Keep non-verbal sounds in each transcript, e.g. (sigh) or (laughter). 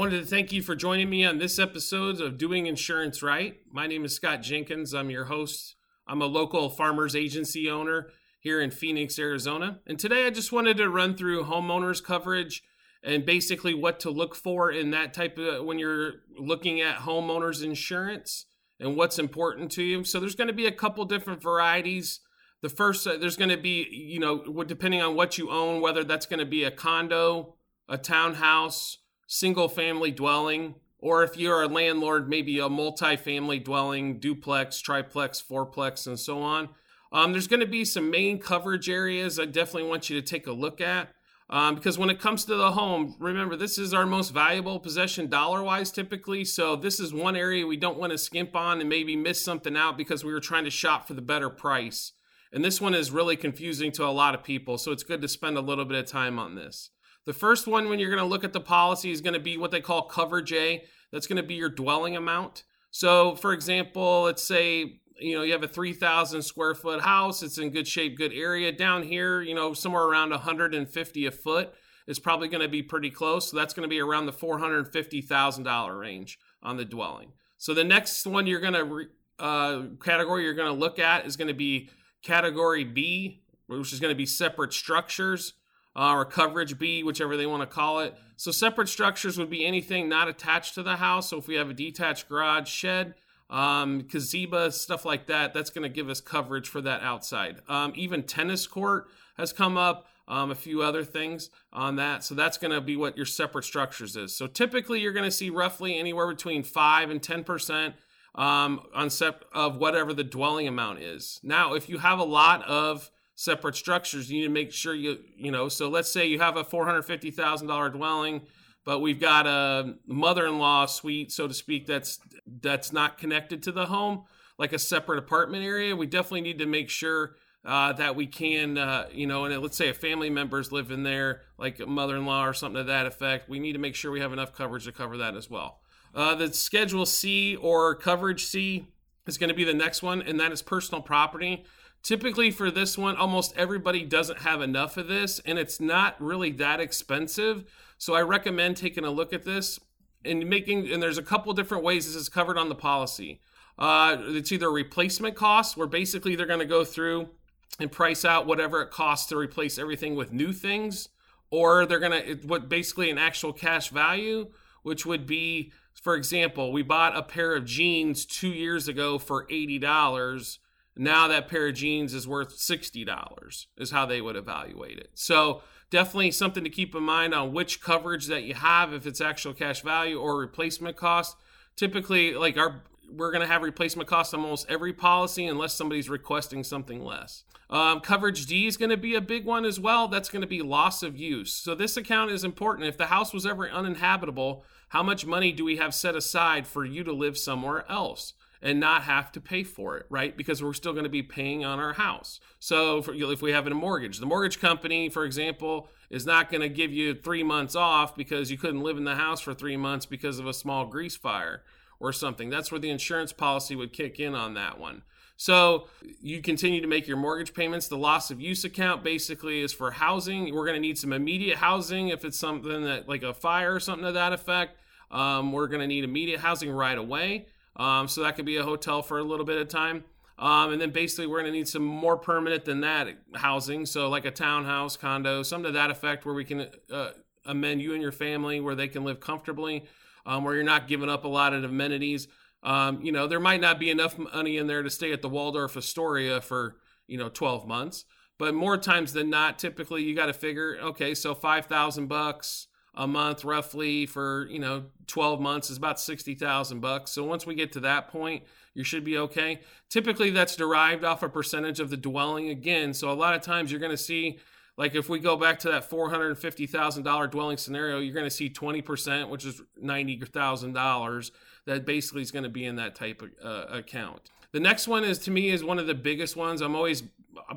wanted to thank you for joining me on this episode of Doing Insurance Right. My name is Scott Jenkins. I'm your host. I'm a local farmers agency owner here in Phoenix, Arizona. And today I just wanted to run through homeowners coverage and basically what to look for in that type of when you're looking at homeowners insurance and what's important to you. So there's going to be a couple different varieties. The first, uh, there's going to be, you know, depending on what you own, whether that's going to be a condo, a townhouse, single family dwelling, or if you're a landlord, maybe a multi-family dwelling, duplex, triplex, fourplex, and so on. Um, there's going to be some main coverage areas I definitely want you to take a look at. Um, because when it comes to the home, remember, this is our most valuable possession dollar wise typically. So, this is one area we don't want to skimp on and maybe miss something out because we were trying to shop for the better price. And this one is really confusing to a lot of people. So, it's good to spend a little bit of time on this. The first one, when you're going to look at the policy, is going to be what they call coverage A. That's going to be your dwelling amount. So, for example, let's say you know you have a 3,000 square foot house. It's in good shape, good area. Down here, you know, somewhere around 150 a foot is probably going to be pretty close. So that's going to be around the $450,000 range on the dwelling. So the next one you're going to uh, category you're going to look at is going to be category B, which is going to be separate structures uh, or coverage B, whichever they want to call it. So separate structures would be anything not attached to the house. So if we have a detached garage, shed, um, gazebo, stuff like that, that's going to give us coverage for that outside. Um, even tennis court has come up. Um, a few other things on that. So that's going to be what your separate structures is. So typically you're going to see roughly anywhere between five and ten percent um, on sep- of whatever the dwelling amount is. Now, if you have a lot of separate structures. You need to make sure you, you know, so let's say you have a $450,000 dwelling, but we've got a mother-in-law suite, so to speak, that's that's not connected to the home, like a separate apartment area. We definitely need to make sure uh, that we can, uh, you know, and let's say a family member's live in there, like a mother-in-law or something to that effect. We need to make sure we have enough coverage to cover that as well. Uh, the Schedule C or Coverage C is going to be the next one, and that is personal property. Typically, for this one, almost everybody doesn't have enough of this, and it's not really that expensive. So I recommend taking a look at this and making. And there's a couple different ways this is covered on the policy. Uh, it's either replacement costs, where basically they're going to go through and price out whatever it costs to replace everything with new things, or they're going to what basically an actual cash value, which would be, for example, we bought a pair of jeans two years ago for eighty dollars now that pair of jeans is worth $60 is how they would evaluate it. So definitely something to keep in mind on which coverage that you have if it's actual cash value or replacement cost. Typically like our we're going to have replacement costs on almost every policy unless somebody's requesting something less. Um, coverage d is going to be a big one as well. That's going to be loss of use. So this account is important. If the house was ever uninhabitable how much money do we have set aside for you to live somewhere else and not have to pay for it, right? Because we're still going to be paying on our house. So for, if we have a mortgage, the mortgage company, for example, is not going to give you three months off because you couldn't live in the house for three months because of a small grease fire or something. That's where the insurance policy would kick in on that one. So you continue to make your mortgage payments. The loss of use account basically is for housing. We're going to need some immediate housing if it's something that like a fire or something to that effect. Um, we're going to need immediate housing right away. Um, so that could be a hotel for a little bit of time. Um, and then basically, we're going to need some more permanent than that housing. So, like a townhouse, condo, something to that effect where we can uh, amend you and your family where they can live comfortably, um, where you're not giving up a lot of amenities. Um, you know, there might not be enough money in there to stay at the Waldorf Astoria for, you know, 12 months. But more times than not, typically you got to figure, okay, so 5,000 bucks a month roughly for you know 12 months is about 60,000 bucks. So once we get to that point, you should be okay. Typically that's derived off a percentage of the dwelling again. So a lot of times you're going to see like if we go back to that $450,000 dwelling scenario, you're going to see 20%, which is $90,000 that basically is going to be in that type of uh, account. The next one is to me is one of the biggest ones. I'm always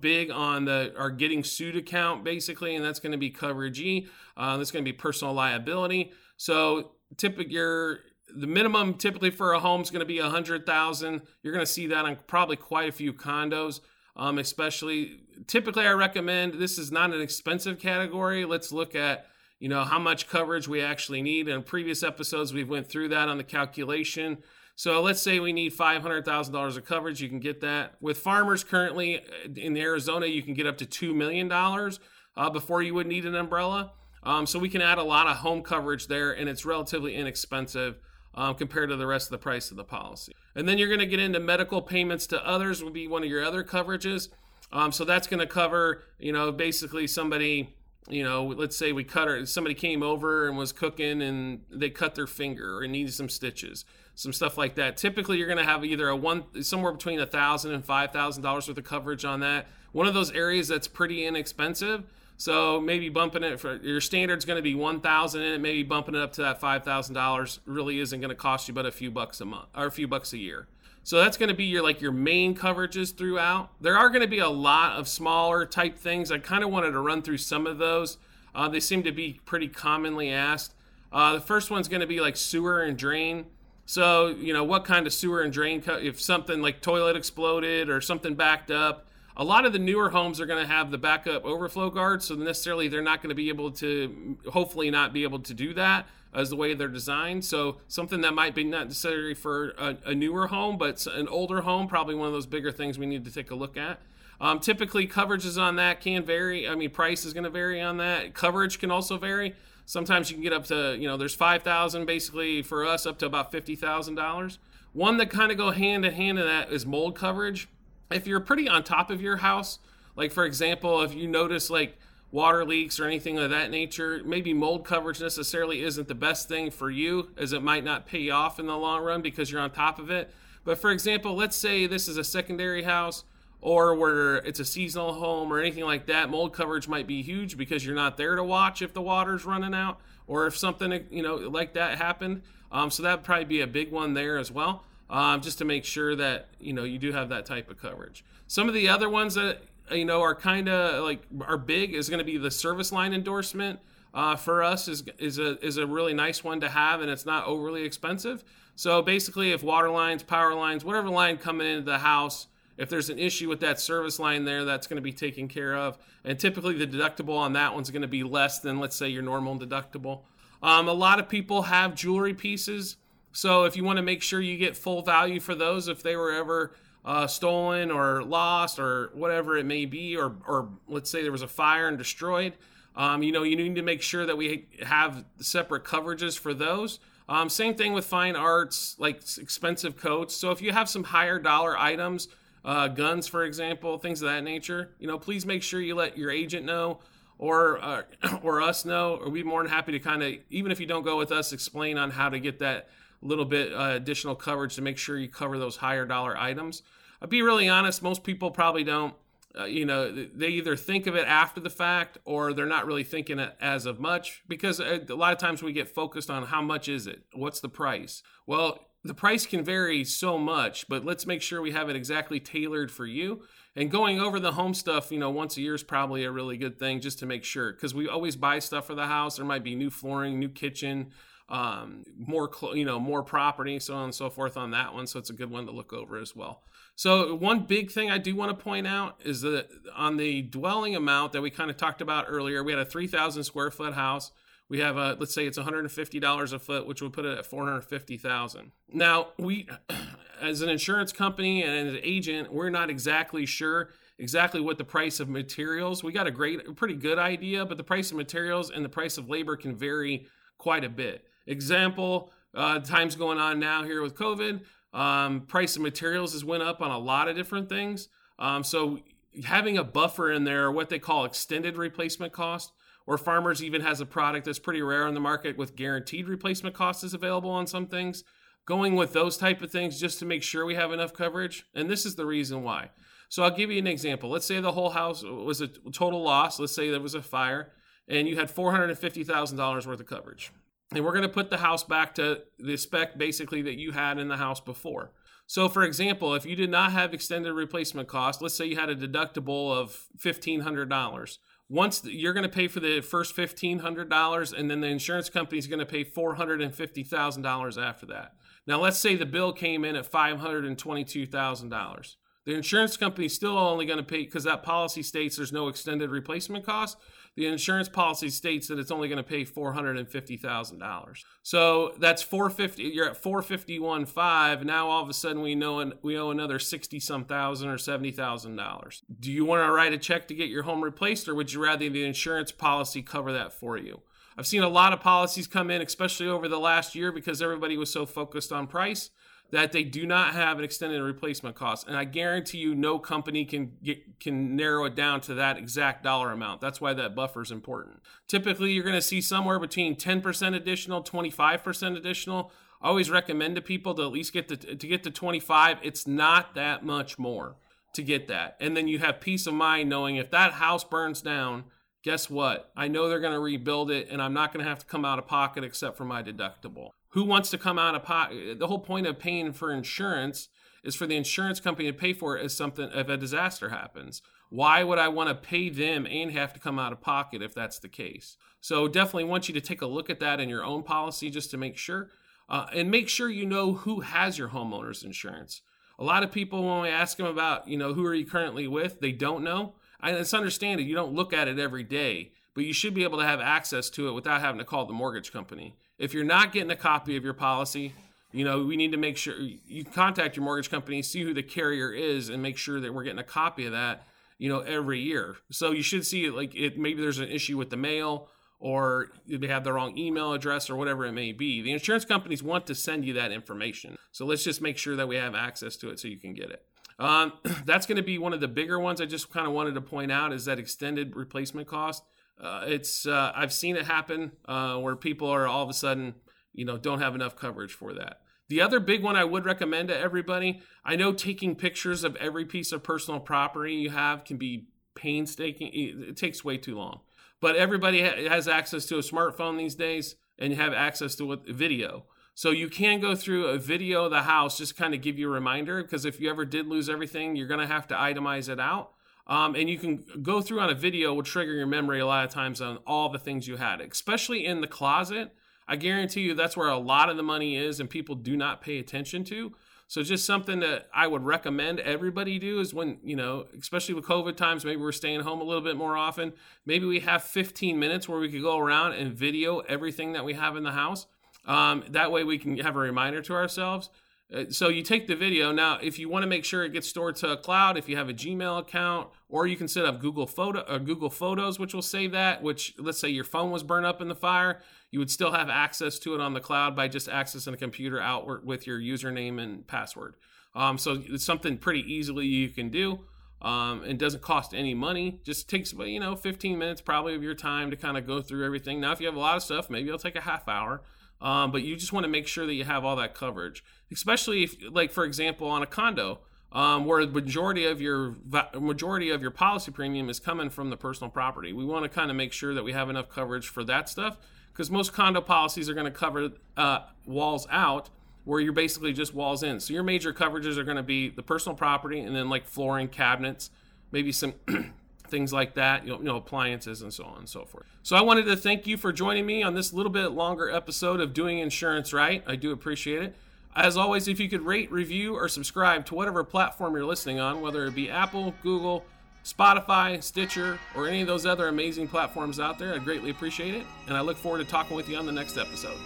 big on the our getting sued account basically, and that's going to be coverage E. Uh, that's going to be personal liability. So typically, your the minimum typically for a home is going to be a hundred thousand. You're going to see that on probably quite a few condos, um, especially. Typically, I recommend this is not an expensive category. Let's look at you know, how much coverage we actually need. In previous episodes, we've went through that on the calculation. So let's say we need $500,000 of coverage. You can get that. With farmers currently uh, in Arizona, you can get up to $2 million uh, before you would need an umbrella. Um, so we can add a lot of home coverage there, and it's relatively inexpensive um, compared to the rest of the price of the policy. And then you're going to get into medical payments to others, would be one of your other coverages. Um, so that's going to cover, you know, basically somebody, you know, let's say we cut somebody came over and was cooking and they cut their finger or needed some stitches, some stuff like that. Typically, you're going to have either a one, somewhere between a thousand and five thousand dollars worth of coverage on that. One of those areas that's pretty inexpensive so maybe bumping it for your standard's going to be one thousand in it. Maybe bumping it up to that five thousand dollars really isn't going to cost you but a few bucks a month or a few bucks a year. So that's going to be your like your main coverages throughout. There are going to be a lot of smaller type things. I kind of wanted to run through some of those. Uh, they seem to be pretty commonly asked. Uh, the first one's going to be like sewer and drain. So you know what kind of sewer and drain? Co- if something like toilet exploded or something backed up, a lot of the newer homes are going to have the backup overflow guards, so necessarily they're not going to be able to, hopefully, not be able to do that as the way they're designed. So something that might be not necessary for a, a newer home, but an older home, probably one of those bigger things we need to take a look at. Um, typically, coverages on that can vary. I mean, price is going to vary on that. Coverage can also vary. Sometimes you can get up to, you know, there's five thousand basically for us up to about fifty thousand dollars. One that kind of go hand in hand in that is mold coverage if you're pretty on top of your house, like for example, if you notice like water leaks or anything of that nature, maybe mold coverage necessarily isn't the best thing for you as it might not pay off in the long run because you're on top of it. But for example, let's say this is a secondary house or where it's a seasonal home or anything like that, mold coverage might be huge because you're not there to watch if the water's running out or if something you know like that happened. Um, so that'd probably be a big one there as well um, just to make sure that you know you do have that type of coverage. Some of the other ones that you know are kind of like are big is going to be the service line endorsement. Uh, for us is is a is a really nice one to have, and it's not overly expensive. So basically, if water lines, power lines, whatever line coming into the house, if there's an issue with that service line there, that's going to be taken care of. And typically, the deductible on that one's going to be less than, let's say, your normal deductible. Um, a lot of people have jewelry pieces so if you want to make sure you get full value for those, if they were ever uh, stolen or lost or whatever it may be, or or let's say there was a fire and destroyed, um, you know you need to make sure that we have separate coverages for those. Um, same thing with fine arts, like expensive coats. So if you have some higher dollar items, uh, guns, for example, things of that nature, you know, please make sure you let your agent know or uh, (clears throat) or us know. Or we'd be more than happy to kind of, even if you don't go with us, explain on how to get that little bit uh, additional coverage to make sure you cover those higher dollar items. I'll be really honest, most people probably don't. Uh, you know, they either think of it after the fact or they're not really thinking it as of much because uh, a lot of times we get focused on how much is it? What's the price? Well, the price can vary so much, but let's make sure we have it exactly tailored for you. And going over the home stuff, you know, once a year is probably a really good thing just to make sure because we always buy stuff for the house. There might be new flooring, new kitchen, um, more cl- you know more property so on and so forth on that one so it's a good one to look over as well so one big thing i do want to point out is that on the dwelling amount that we kind of talked about earlier we had a 3000 square foot house we have a let's say it's $150 a foot which would put it at 450000 now we (clears throat) as an insurance company and as an agent we're not exactly sure exactly what the price of materials we got a great pretty good idea but the price of materials and the price of labor can vary quite a bit Example, uh, times going on now here with COVID, um, price of materials has went up on a lot of different things. Um, so having a buffer in there, what they call extended replacement cost, or farmers even has a product that's pretty rare on the market with guaranteed replacement costs is available on some things. Going with those type of things just to make sure we have enough coverage, and this is the reason why. So I'll give you an example. Let's say the whole house was a total loss. Let's say there was a fire, and you had four hundred and fifty thousand dollars worth of coverage and we're going to put the house back to the spec basically that you had in the house before. So, for example, if you did not have extended replacement cost, let's say you had a deductible of $1,500. Once you're going to pay for the first $1,500, and then the insurance company is going to pay $450,000 after that. Now, let's say the bill came in at $522,000. The insurance company is still only going to pay because that policy states there's no extended replacement cost the insurance policy states that it's only going to pay $450,000. So that's 450 you're at 451.5 now all of a sudden we know we owe another 60 some thousand or $70,000. Do you want to write a check to get your home replaced or would you rather the insurance policy cover that for you? I've seen a lot of policies come in especially over the last year because everybody was so focused on price that they do not have an extended replacement cost. And i guarantee you no company can get, can narrow it down to that exact dollar amount. That's why that buffer is important. Typically you're going to see somewhere between 10% additional 25% additional. I always recommend to people to at least get the, to get to 25 it's not that much more to get that. And then you have peace of mind knowing if that house burns down guess what? I know they're going to rebuild it and i'm not going to have to come out of pocket except for my deductible who wants to come out of pocket? The whole point of paying for insurance is for the insurance company to pay for it if something if a disaster happens. Why would I want to pay them and have to come out of pocket if that's the case? So definitely want you to take a look at that in your own policy just to make sure, uh, and make sure you know who has your homeowner's insurance. A lot of people when we ask them about you know who are you currently with, they don't know. And it's understandable you don't look at it every day, but you should be able to have access to it without having to call the mortgage company. If you're not getting a copy of your policy, you know, we need to make sure you contact your mortgage company, see who the carrier is, and make sure that we're getting a copy of that, you know, every year. So you should see it like it maybe there's an issue with the mail or they have the wrong email address or whatever it may be. The insurance companies want to send you that information. So let's just make sure that we have access to it so you can get it. Um, (clears throat) that's going to be one of the bigger ones I just kind of wanted to point out is that extended replacement cost. Uh, it's uh, I've seen it happen uh, where people are all of a sudden you know don't have enough coverage for that. The other big one I would recommend to everybody. I know taking pictures of every piece of personal property you have can be painstaking. It takes way too long. But everybody has access to a smartphone these days, and you have access to video. So you can go through a video of the house, just kind of give you a reminder. Because if you ever did lose everything, you're going to have to itemize it out. Um, and you can go through on a video will trigger your memory a lot of times on all the things you had, especially in the closet. I guarantee you that's where a lot of the money is and people do not pay attention to. So just something that I would recommend everybody do is when, you know, especially with COVID times, maybe we're staying home a little bit more often. Maybe we have 15 minutes where we could go around and video everything that we have in the house. Um, that way we can have a reminder to ourselves. Uh, so you take the video. Now if you want to make sure it gets stored to a cloud if you have a gmail account or you can set up google photo or uh, google photos which will save that which let's say your phone was burned up in the fire you would still have access to it on the cloud by just accessing a computer out with your username and password. Um, so it's something pretty easily you can do. Um, and doesn't cost any money. Just takes you know 15 minutes probably of your time to kind of go through everything. Now if you have a lot of stuff maybe it'll take a half hour um, but you just want to make sure that you have all that coverage, especially if, like for example, on a condo, um, where the majority of your majority of your policy premium is coming from the personal property. We want to kind of make sure that we have enough coverage for that stuff because most condo policies are going to cover uh, walls out, where you're basically just walls in. So your major coverages are going to be the personal property and then like flooring, cabinets, maybe some (clears throat) things like that, you know, appliances and so on and so forth. So I wanted to thank you for joining me on this little bit longer episode of Doing Insurance Right. I do appreciate it. As always, if you could rate, review, or subscribe to whatever platform you're listening on, whether it be Apple, Google, Spotify, Stitcher, or any of those other amazing platforms out there, I'd greatly appreciate it. And I look forward to talking with you on the next episode.